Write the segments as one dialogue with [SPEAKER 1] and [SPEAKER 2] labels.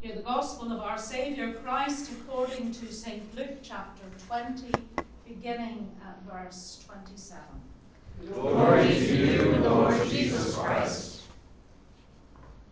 [SPEAKER 1] Hear the Gospel of our Saviour Christ according to St. Luke chapter 20, beginning at verse 27.
[SPEAKER 2] Glory to you, Lord Jesus Christ.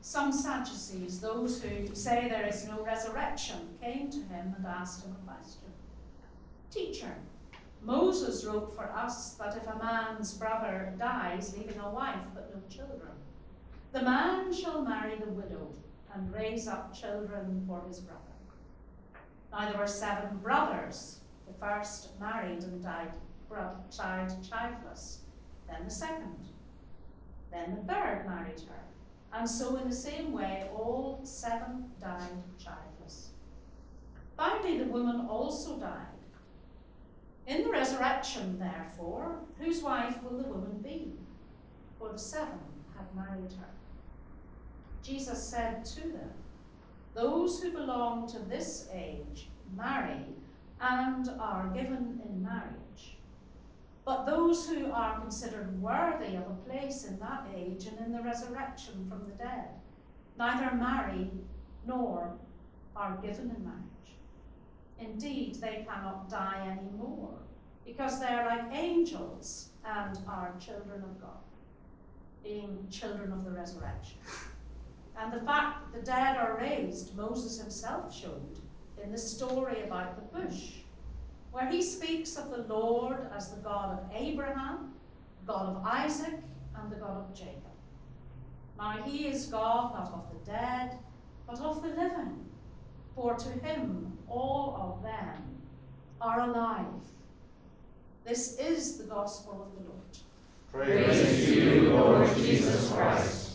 [SPEAKER 1] Some Sadducees, those who say there is no resurrection, came to him and asked him a question. Teacher, Moses wrote for us that if a man's brother dies, leaving a wife but no children, the man shall marry the widow and raise up children for his brother. Now there were seven brothers. The first married and died child childless. Then the second. Then the third married her. And so in the same way all seven died childless. Finally the woman also died. In the resurrection, therefore, whose wife will the woman be? For the seven had married her. Jesus said to them, Those who belong to this age marry and are given in marriage. But those who are considered worthy of a place in that age and in the resurrection from the dead neither marry nor are given in marriage. Indeed, they cannot die any more because they are like angels and are children of God, being children of the resurrection. And the fact that the dead are raised, Moses himself showed in the story about the bush, where he speaks of the Lord as the God of Abraham, God of Isaac, and the God of Jacob. Now he is God not of the dead, but of the living, for to him all of them are alive. This is the gospel of the Lord.
[SPEAKER 2] Praise to you, Lord Jesus Christ.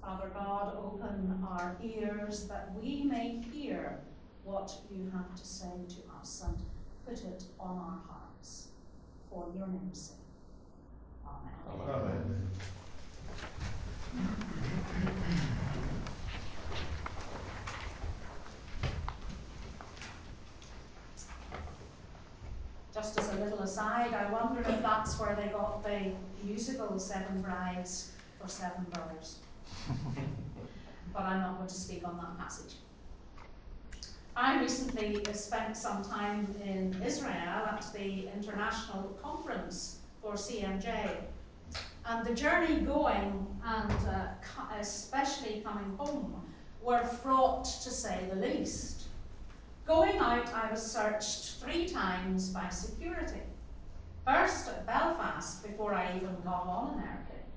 [SPEAKER 1] Father God, open our ears that we may hear what you have to say to us and put it on our hearts for your name's sake. Amen.
[SPEAKER 2] Amen.
[SPEAKER 1] Just as a little aside, I wonder if that's where they got the musical Seven Brides for Seven Brothers. but I'm not going to speak on that passage. I recently spent some time in Israel at the International Conference for CMJ. And the journey going and uh, especially coming home were fraught to say the least. Going out, I was searched three times by security. First at Belfast before I even got on an airplane.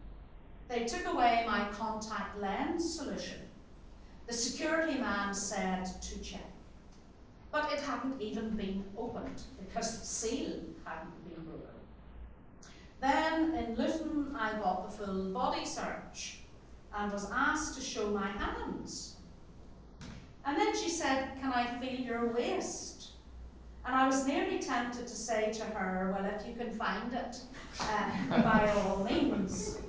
[SPEAKER 1] They took away my contact lens solution. The security man said to check. But it hadn't even been opened because the seal hadn't been broken. Then in Luton, I got the full body search and was asked to show my hands. And then she said, Can I feel your waist? And I was nearly tempted to say to her, Well, if you can find it, uh, by all means.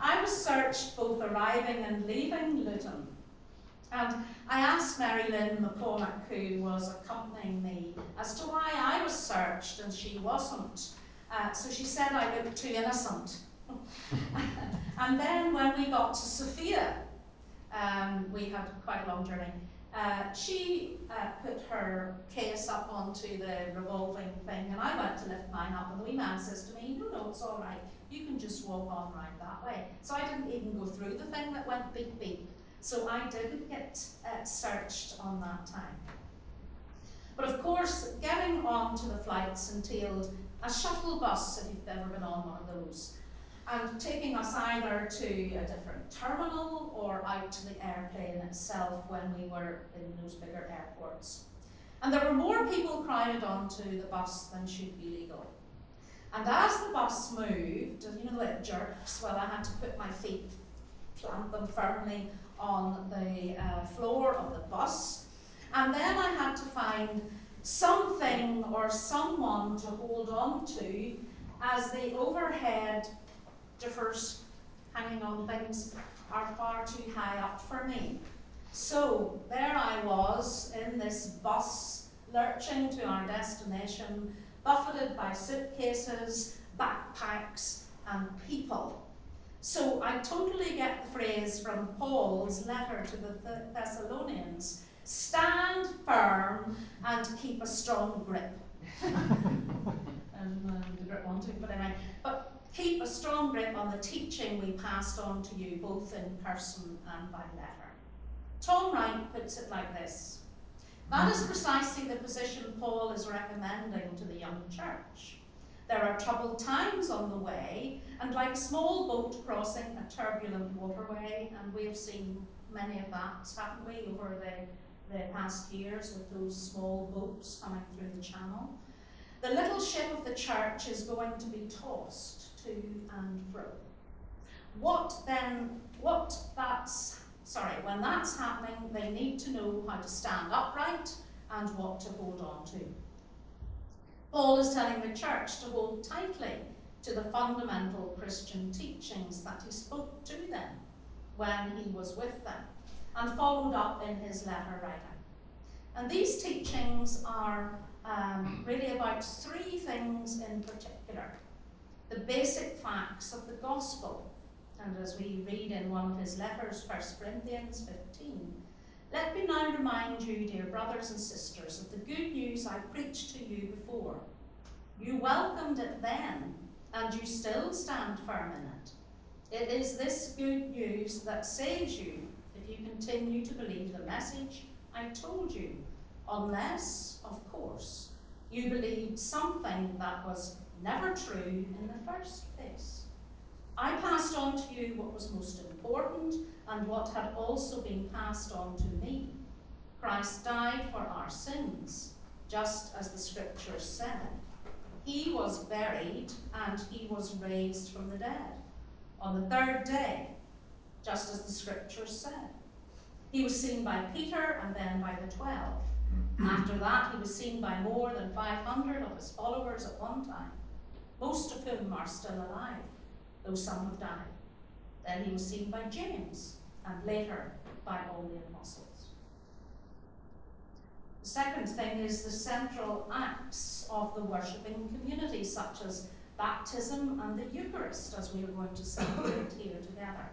[SPEAKER 1] I was searched both arriving and leaving Luton. And I asked Mary Lynn McCormack, who was accompanying me, as to why I was searched and she wasn't. Uh, so she said I looked too innocent. and then when we got to Sofia, um, we had quite a long journey. Uh, she uh, put her case up onto the revolving thing, and I went to lift mine up, and the wee man says to me, No, no, it's all right. You can just walk on right that way. So I didn't even go through the thing that went beep beep. So I didn't get uh, searched on that time. But of course, getting on to the flights entailed a shuttle bus, if you've ever been on one of those, and taking us either to a different terminal or out to the airplane itself when we were in those bigger airports. And there were more people crowded onto the bus than should be legal. And as the bus moved, you know it jerks, well, I had to put my feet, plant them firmly on the uh, floor of the bus. And then I had to find something or someone to hold on to as the overhead differs hanging on things are far too high up for me. So there I was in this bus lurching to our destination, buffeted by suitcases, backpacks, and people. So I totally get the phrase from Paul's letter to the Thessalonians stand firm and keep a strong grip. and uh, the grip on but anyway, but keep a strong grip on the teaching we passed on to you, both in person and by letter. Tom Wright puts it like this That is precisely the position Paul is recommending to the young church. There are troubled times on the way, and like small boat crossing a turbulent waterway, and we have seen many of that, haven't we, over the, the past years with those small boats coming through the channel. The little ship of the church is going to be tossed to and fro. What then, what that's, sorry, when that's happening, they need to know how to stand upright and what to hold on to. Paul is telling the church to hold tightly to the fundamental Christian teachings that he spoke to them when he was with them and followed up in his letter writing. And these teachings are um, really about three things in particular the basic facts of the gospel. And as we read in one of his letters, 1 Corinthians 15, let me now remind you, dear brothers and sisters, of the good news I preached to you before. You welcomed it then, and you still stand firm in it. It is this good news that saves you if you continue to believe the message I told you, unless, of course, you believed something that was never true in the first place. I passed on to you what was most important and what had also been passed on to me. Christ died for our sins, just as the scriptures said. He was buried and he was raised from the dead on the third day, just as the scriptures said. He was seen by Peter and then by the twelve. After that, he was seen by more than 500 of his followers at one time, most of whom are still alive though some have died. Then he was seen by James, and later by all the apostles. The second thing is the central acts of the worshipping community, such as baptism and the Eucharist, as we are going to celebrate here together.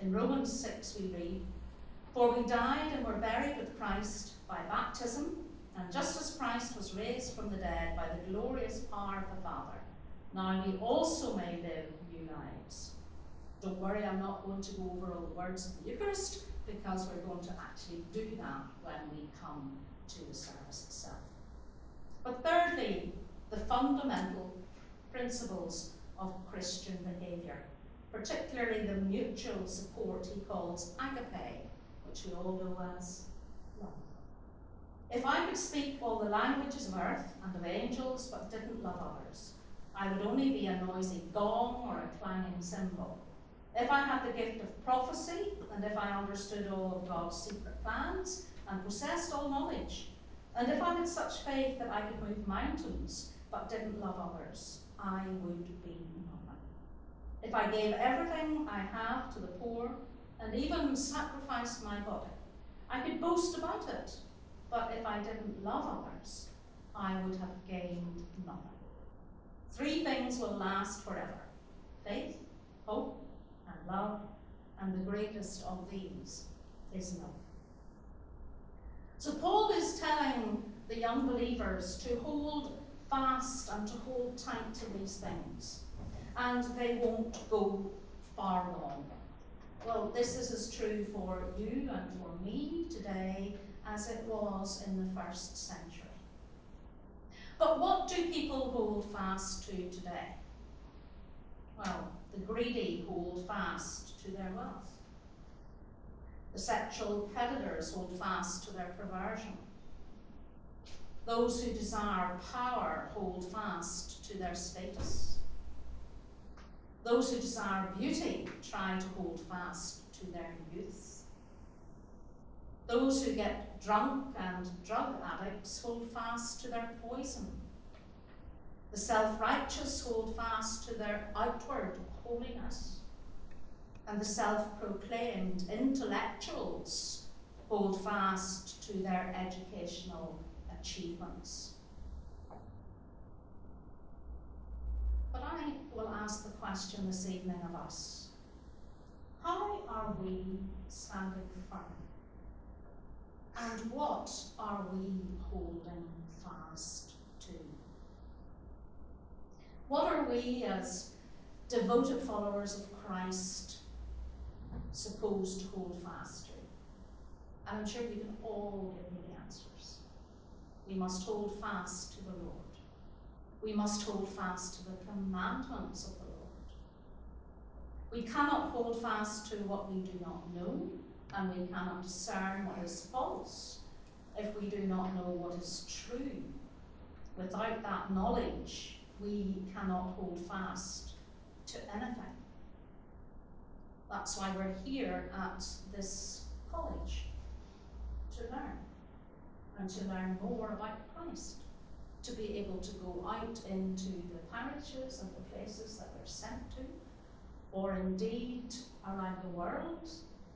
[SPEAKER 1] In Romans 6, we read, For we died and were buried with Christ by baptism, and just as Christ was raised from the dead by the glorious power of the Father, now we also may live new lives. Don't worry, I'm not going to go over all the words of the Eucharist because we're going to actually do that when we come to the service itself. But thirdly, the fundamental principles of Christian behaviour, particularly the mutual support he calls agape, which we all know love. If I could speak all the languages of earth and of angels but didn't love others, I would only be a noisy gong or a clanging cymbal. If I had the gift of prophecy, and if I understood all of God's secret plans, and possessed all knowledge, and if I had such faith that I could move mountains, but didn't love others, I would be nothing. If I gave everything I have to the poor, and even sacrificed my body, I could boast about it, but if I didn't love others, I would have gained nothing. Three things will last forever faith, hope, and love, and the greatest of these is love. So, Paul is telling the young believers to hold fast and to hold tight to these things, and they won't go far wrong. Well, this is as true for you and for me today as it was in the first century. But what do people hold fast to today? Well, the greedy hold fast to their wealth. The sexual predators hold fast to their perversion. Those who desire power hold fast to their status. Those who desire beauty try to hold fast to their youth. Those who get drunk and drug addicts hold fast to their poison. The self righteous hold fast to their outward holiness. And the self proclaimed intellectuals hold fast to their educational achievements. But Will ask the question this evening of us How are we standing firm? And what are we holding fast to? What are we as devoted followers of Christ supposed to hold fast to? And I'm sure you can all give me the answers. We must hold fast to the Lord. We must hold fast to the commandments of the Lord. We cannot hold fast to what we do not know, and we cannot discern what is false if we do not know what is true. Without that knowledge, we cannot hold fast to anything. That's why we're here at this college to learn and to learn more about Christ, to be able to go out into the parishes and the places that they're sent to, or indeed around the world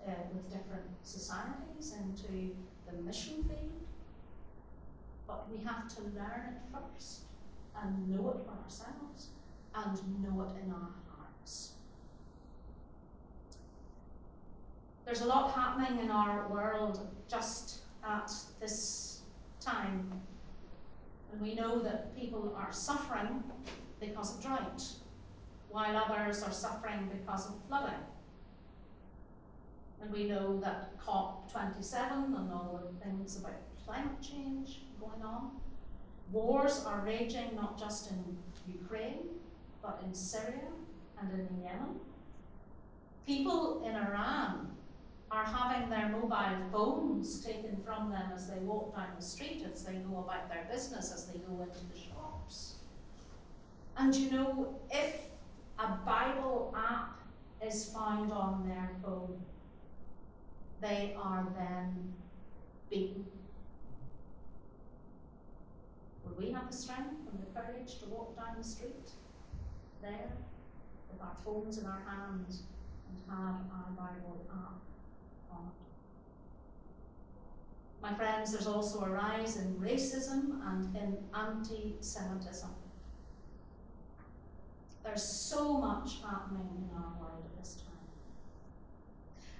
[SPEAKER 1] uh, with different societies into the mission field. But we have to learn it first and know it for ourselves and know it in our hearts. There's a lot happening in our world just at this time. And we know that people are suffering because of drought, while others are suffering because of flooding. And we know that COP27 and all the things about climate change going on. Wars are raging not just in Ukraine, but in Syria and in Yemen. People in Iran their mobile phones taken from them as they walk down the street, as they go about their business, as they go into the shops. And you know, if a Bible app is found on their phone, they are then beaten. Will we have the strength and the courage to walk down the street there with our phones in our hands and have our Bible app? My friends, there's also a rise in racism and in anti Semitism. There's so much happening in our world at this time.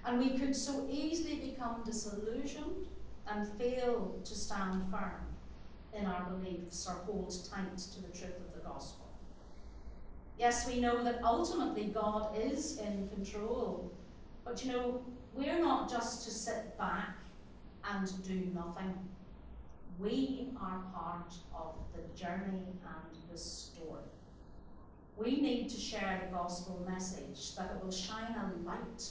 [SPEAKER 1] And we could so easily become disillusioned and fail to stand firm in our beliefs or hold tight to the truth of the gospel. Yes, we know that ultimately God is in control, but you know, we're not just to sit back and do nothing. We are part of the journey and the story. We need to share the gospel message that it will shine a light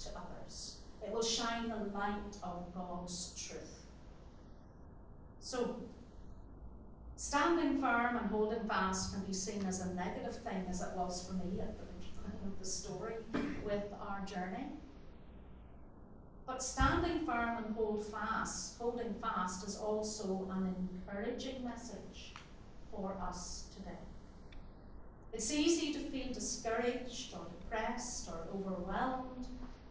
[SPEAKER 1] to others. It will shine the light of God's truth. So, standing firm and holding fast can be seen as a negative thing, as it was for me at the of the story with our journey. But standing firm and hold fast, holding fast is also an encouraging message for us today. It's easy to feel discouraged or depressed or overwhelmed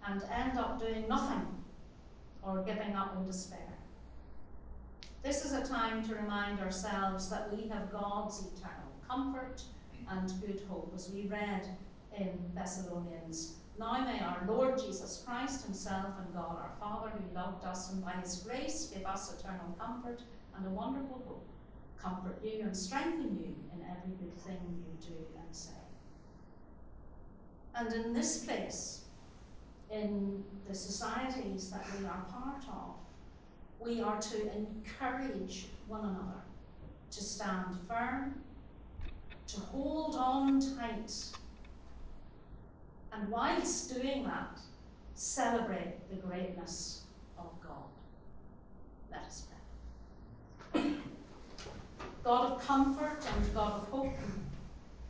[SPEAKER 1] and end up doing nothing or giving up in despair. This is a time to remind ourselves that we have God's eternal comfort and good hope, as we read in Thessalonians. Now may our Lord Jesus Christ Himself and God our Father, who loved us and by His grace gave us eternal comfort and a wonderful hope, comfort you and strengthen you in every good thing you do and say. And in this place, in the societies that we are part of, we are to encourage one another to stand firm, to hold on tight, and whilst doing that, celebrate the greatness of God. Let us pray. God of comfort and God of hope,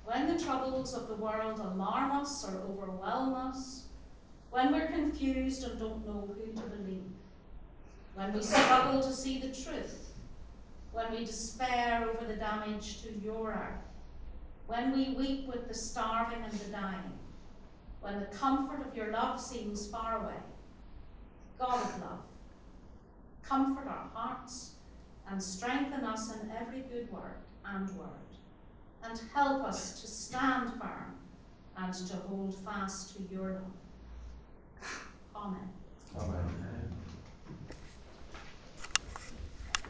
[SPEAKER 1] when the troubles of the world alarm us or overwhelm us, when we're confused and don't know who to believe, when we struggle to see the truth, when we despair over the damage to your earth, when we weep with the starving and the dying, when the comfort of your love seems far away. God of love, comfort our hearts, and strengthen us in every good work and word, and help us to stand firm and to hold fast to your love. Amen.
[SPEAKER 2] Amen.